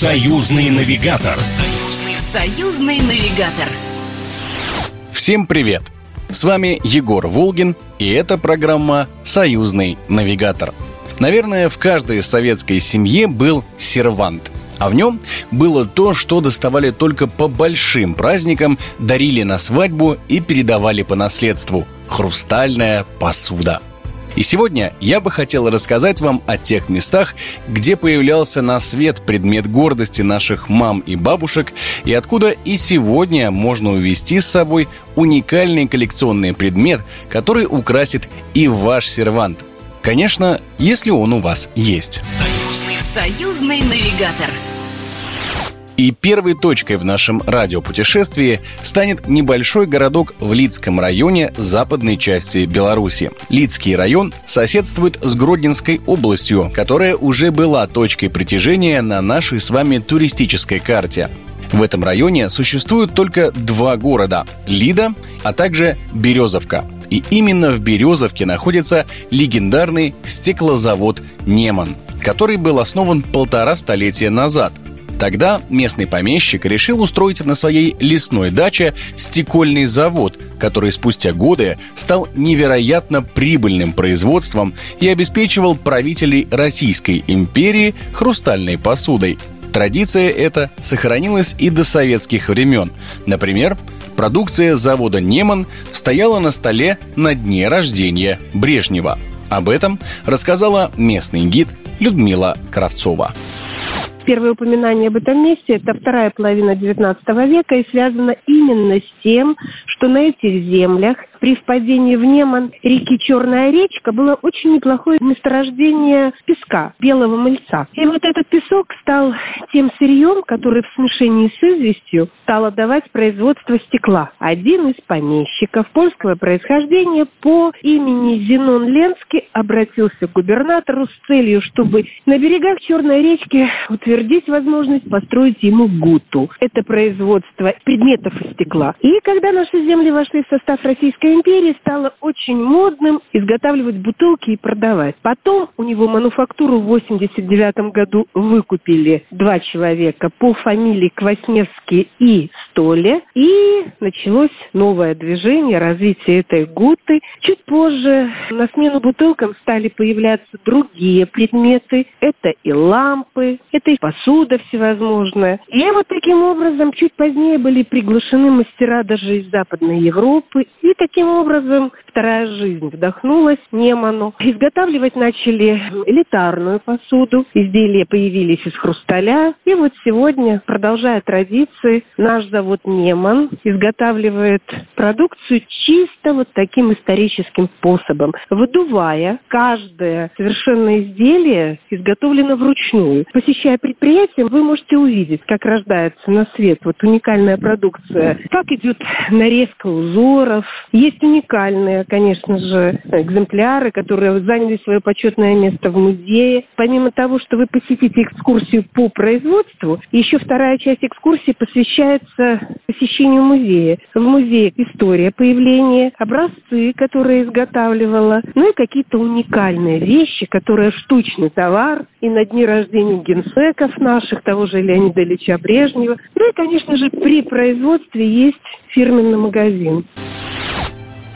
Союзный навигатор. Союзный, союзный навигатор. Всем привет! С вами Егор Волгин, и это программа «Союзный навигатор». Наверное, в каждой советской семье был сервант – а в нем было то, что доставали только по большим праздникам, дарили на свадьбу и передавали по наследству – хрустальная посуда – и сегодня я бы хотел рассказать вам о тех местах, где появлялся на свет предмет гордости наших мам и бабушек, и откуда и сегодня можно увезти с собой уникальный коллекционный предмет, который украсит и ваш сервант. Конечно, если он у вас есть. Союзный, союзный навигатор – и первой точкой в нашем радиопутешествии станет небольшой городок в Лидском районе западной части Беларуси. Лидский район соседствует с Гродненской областью, которая уже была точкой притяжения на нашей с вами туристической карте. В этом районе существуют только два города – Лида, а также Березовка. И именно в Березовке находится легендарный стеклозавод «Неман», который был основан полтора столетия назад – Тогда местный помещик решил устроить на своей лесной даче стекольный завод, который спустя годы стал невероятно прибыльным производством и обеспечивал правителей Российской империи хрустальной посудой. Традиция эта сохранилась и до советских времен. Например, продукция завода «Неман» стояла на столе на дне рождения Брежнева. Об этом рассказала местный гид Людмила Кравцова. Первое упоминание об этом месте – это вторая половина XIX века и связано именно с тем, что на этих землях при впадении в Неман реки Черная речка было очень неплохое месторождение песка, белого мыльца. И вот этот песок стал тем сырьем, который в смешении с известью стал отдавать производство стекла. Один из помещиков польского происхождения по имени Зенон Ленский обратился к губернатору с целью, чтобы на берегах Черной речки утвердить возможность построить ему гуту. Это производство предметов из стекла. И когда наши земли вошли в состав Российской империи стало очень модным изготавливать бутылки и продавать. Потом у него мануфактуру в 89 году выкупили два человека по фамилии Квасневский и Столе. И началось новое движение, развитие этой гуты. Чуть позже на смену бутылкам стали появляться другие предметы. Это и лампы, это и посуда всевозможная. И вот таким образом чуть позднее были приглашены мастера даже из Западной Европы. И таким Таким образом, вторая жизнь вдохнулась Неману. Изготавливать начали элитарную посуду. Изделия появились из хрусталя. И вот сегодня, продолжая традиции, наш завод Неман изготавливает продукцию чисто вот таким историческим способом. Выдувая каждое совершенное изделие изготовлено вручную. Посещая предприятие, вы можете увидеть, как рождается на свет вот уникальная продукция, как идет нарезка узоров, есть есть уникальные, конечно же, экземпляры, которые заняли свое почетное место в музее. Помимо того, что вы посетите экскурсию по производству, еще вторая часть экскурсии посвящается посещению музея. В музее история появления, образцы, которые изготавливала, ну и какие-то уникальные вещи, которые штучный товар, и на дни рождения генсеков наших, того же Леонида Ильича Брежнева. Ну и, конечно же, при производстве есть фирменный магазин.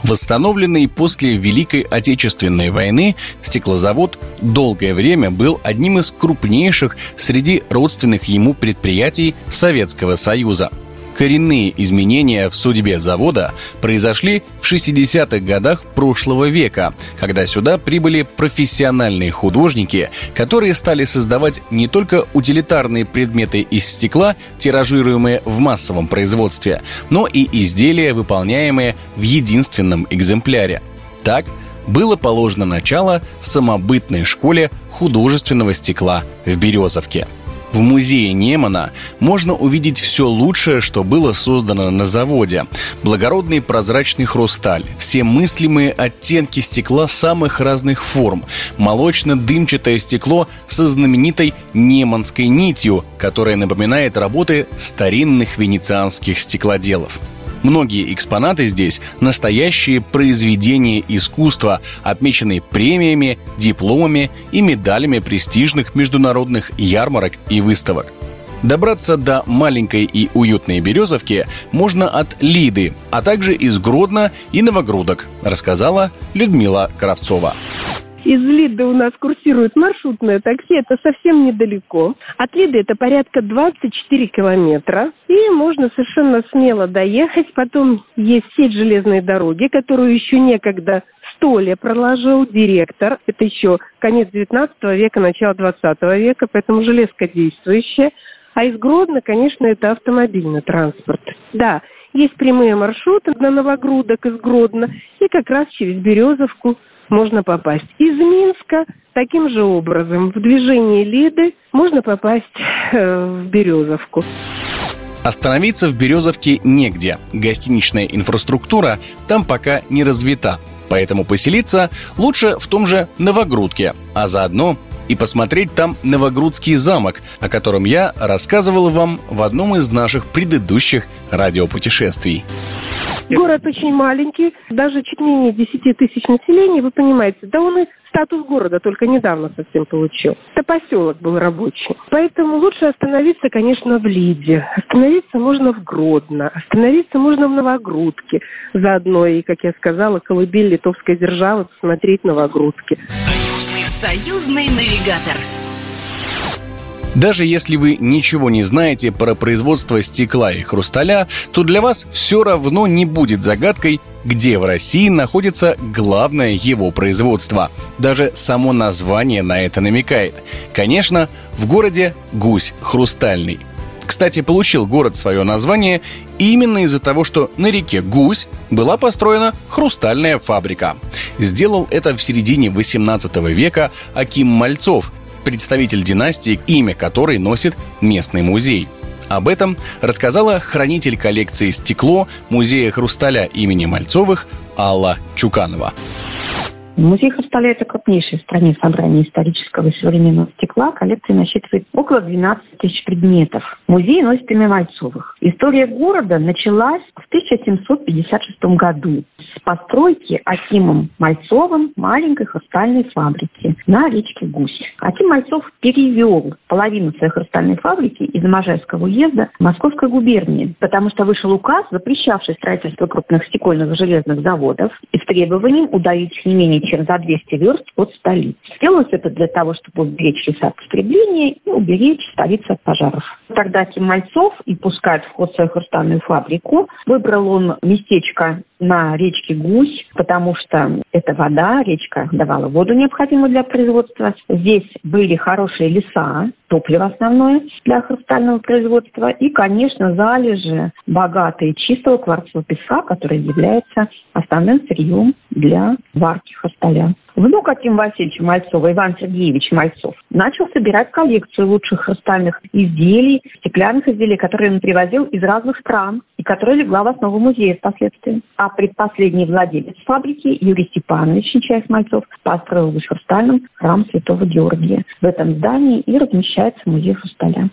Восстановленный после Великой Отечественной войны. Стеклозавод долгое время был одним из крупнейших среди родственных ему предприятий Советского Союза – Коренные изменения в судьбе завода произошли в 60-х годах прошлого века, когда сюда прибыли профессиональные художники, которые стали создавать не только утилитарные предметы из стекла, тиражируемые в массовом производстве, но и изделия, выполняемые в единственном экземпляре. Так, было положено начало самобытной школе художественного стекла в Березовке – в музее Немана можно увидеть все лучшее, что было создано на заводе. Благородный прозрачный хрусталь, все мыслимые оттенки стекла самых разных форм, молочно-дымчатое стекло со знаменитой неманской нитью, которая напоминает работы старинных венецианских стеклоделов. Многие экспонаты здесь – настоящие произведения искусства, отмеченные премиями, дипломами и медалями престижных международных ярмарок и выставок. Добраться до маленькой и уютной Березовки можно от Лиды, а также из Гродно и Новогрудок, рассказала Людмила Кравцова. Из Лиды у нас курсирует маршрутное такси, это совсем недалеко. От Лиды это порядка 24 километра. И можно совершенно смело доехать. Потом есть сеть железной дороги, которую еще некогда Столе проложил директор. Это еще конец 19 века, начало 20 века, поэтому железка действующая. А из Гродно, конечно, это автомобильный транспорт. Да, есть прямые маршруты на Новогрудок из Гродно и как раз через Березовку можно попасть. Из Минска таким же образом в движении Лиды можно попасть э, в Березовку. Остановиться в Березовке негде. Гостиничная инфраструктура там пока не развита. Поэтому поселиться лучше в том же Новогрудке, а заодно и посмотреть там Новогрудский замок, о котором я рассказывал вам в одном из наших предыдущих радиопутешествий. Город очень маленький, даже чуть менее 10 тысяч населения, вы понимаете, да он и статус города только недавно совсем получил. Это поселок был рабочий. Поэтому лучше остановиться, конечно, в Лиде. Остановиться можно в Гродно. Остановиться можно в Новогрудке. Заодно и, как я сказала, колыбель литовской державы посмотреть Новогрудки. Союзный, навигатор. Даже если вы ничего не знаете про производство стекла и хрусталя, то для вас все равно не будет загадкой, где в России находится главное его производство. Даже само название на это намекает. Конечно, в городе Гусь Хрустальный. Кстати, получил город свое название именно из-за того, что на реке Гусь была построена хрустальная фабрика. Сделал это в середине 18 века Аким Мальцов, представитель династии, имя которой носит местный музей. Об этом рассказала хранитель коллекции «Стекло» Музея хрусталя имени Мальцовых Алла Чуканова. Музей хрусталя – это крупнейшее в стране собрание исторического и современного стекла. Коллекция насчитывает около 12 тысяч предметов. Музей носит имя Мальцовых. История города началась в 1756 году с постройки Акимом Мальцовым маленькой хрустальной фабрики на речке Гусь. Аким Мальцов перевел половину своей хрустальной фабрики из Можайского уезда в Московской губернии, потому что вышел указ, запрещавший строительство крупных стекольных железных заводов и с требованием удалить не менее чем за 200 верст от столицы. Делалось это для того, чтобы уберечь леса от потребления и уберечь столицу от пожаров. Тогда Ким Мальцов и пускает в ход свою хрустальную фабрику. Выбрал он местечко на речке Гусь, потому что эта вода, речка давала воду необходимую для производства. Здесь были хорошие леса, топливо основное для хрустального производства и, конечно, залежи богатые чистого кварцевого песка, который является основным сырьем для варки хрусталя. Внук Аким Васильевича Мальцова, Иван Сергеевич Мальцов, начал собирать коллекцию лучших хрустальных изделий, стеклянных изделий, которые он привозил из разных стран и которые легла в основу музея впоследствии. А предпоследний владелец фабрики Юрий Степанович Нечаев-Мальцов построил в Хрустальном храм Святого Георгия. В этом здании и размещается музей хрусталя.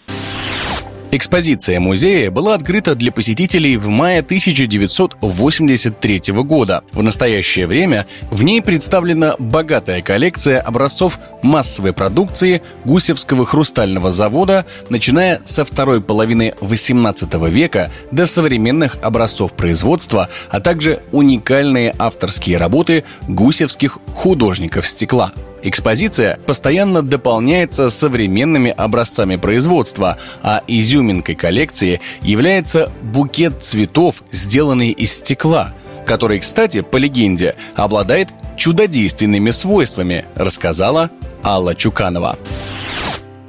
Экспозиция музея была открыта для посетителей в мае 1983 года. В настоящее время в ней представлена богатая коллекция образцов массовой продукции Гусевского хрустального завода, начиная со второй половины XVIII века до современных образцов производства, а также уникальные авторские работы гусевских художников стекла. Экспозиция постоянно дополняется современными образцами производства, а изюминкой коллекции является букет цветов, сделанный из стекла, который, кстати, по легенде, обладает чудодейственными свойствами, рассказала Алла Чуканова.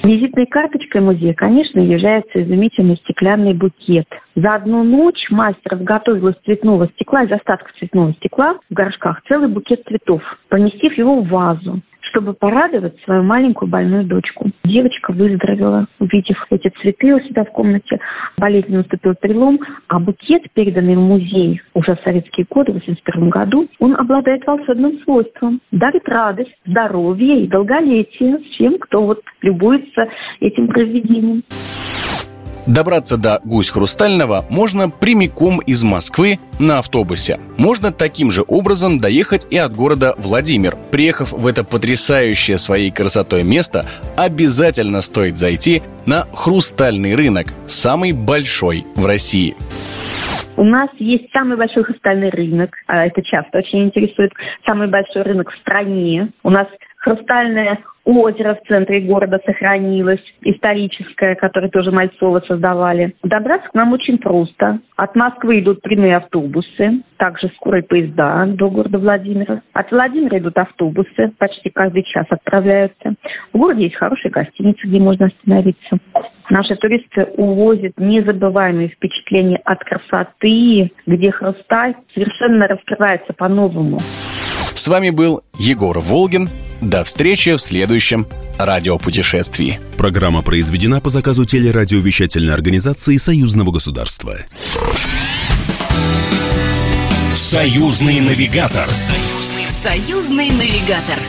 Визитной карточкой музея, конечно, является изумительный стеклянный букет. За одну ночь мастер изготовил из цветного стекла, из остатков цветного стекла в горшках целый букет цветов, поместив его в вазу чтобы порадовать свою маленькую больную дочку. Девочка выздоровела, увидев эти цветы у себя в комнате. Болезнь наступил перелом, а букет, переданный в музей уже в советские годы, в 1981 году, он обладает волшебным свойством. Дарит радость, здоровье и долголетие всем, кто вот любуется этим произведением. Добраться до Гусь Хрустального можно прямиком из Москвы на автобусе. Можно таким же образом доехать и от города Владимир. Приехав в это потрясающее своей красотой место, обязательно стоит зайти на Хрустальный рынок, самый большой в России. У нас есть самый большой хрустальный рынок, а это часто очень интересует, самый большой рынок в стране. У нас хрустальная Озеро в центре города сохранилось, историческое, которое тоже Мальцова создавали. Добраться к нам очень просто. От Москвы идут прямые автобусы, также скорые поезда до города Владимира. От Владимира идут автобусы, почти каждый час отправляются. В городе есть хорошие гостиницы, где можно остановиться. Наши туристы увозят незабываемые впечатления от красоты, где хрусталь совершенно раскрывается по-новому. С вами был Егор Волгин. До встречи в следующем радиопутешествии. Программа произведена по заказу телерадиовещательной организации Союзного государства. Союзный навигатор. Союзный, союзный навигатор.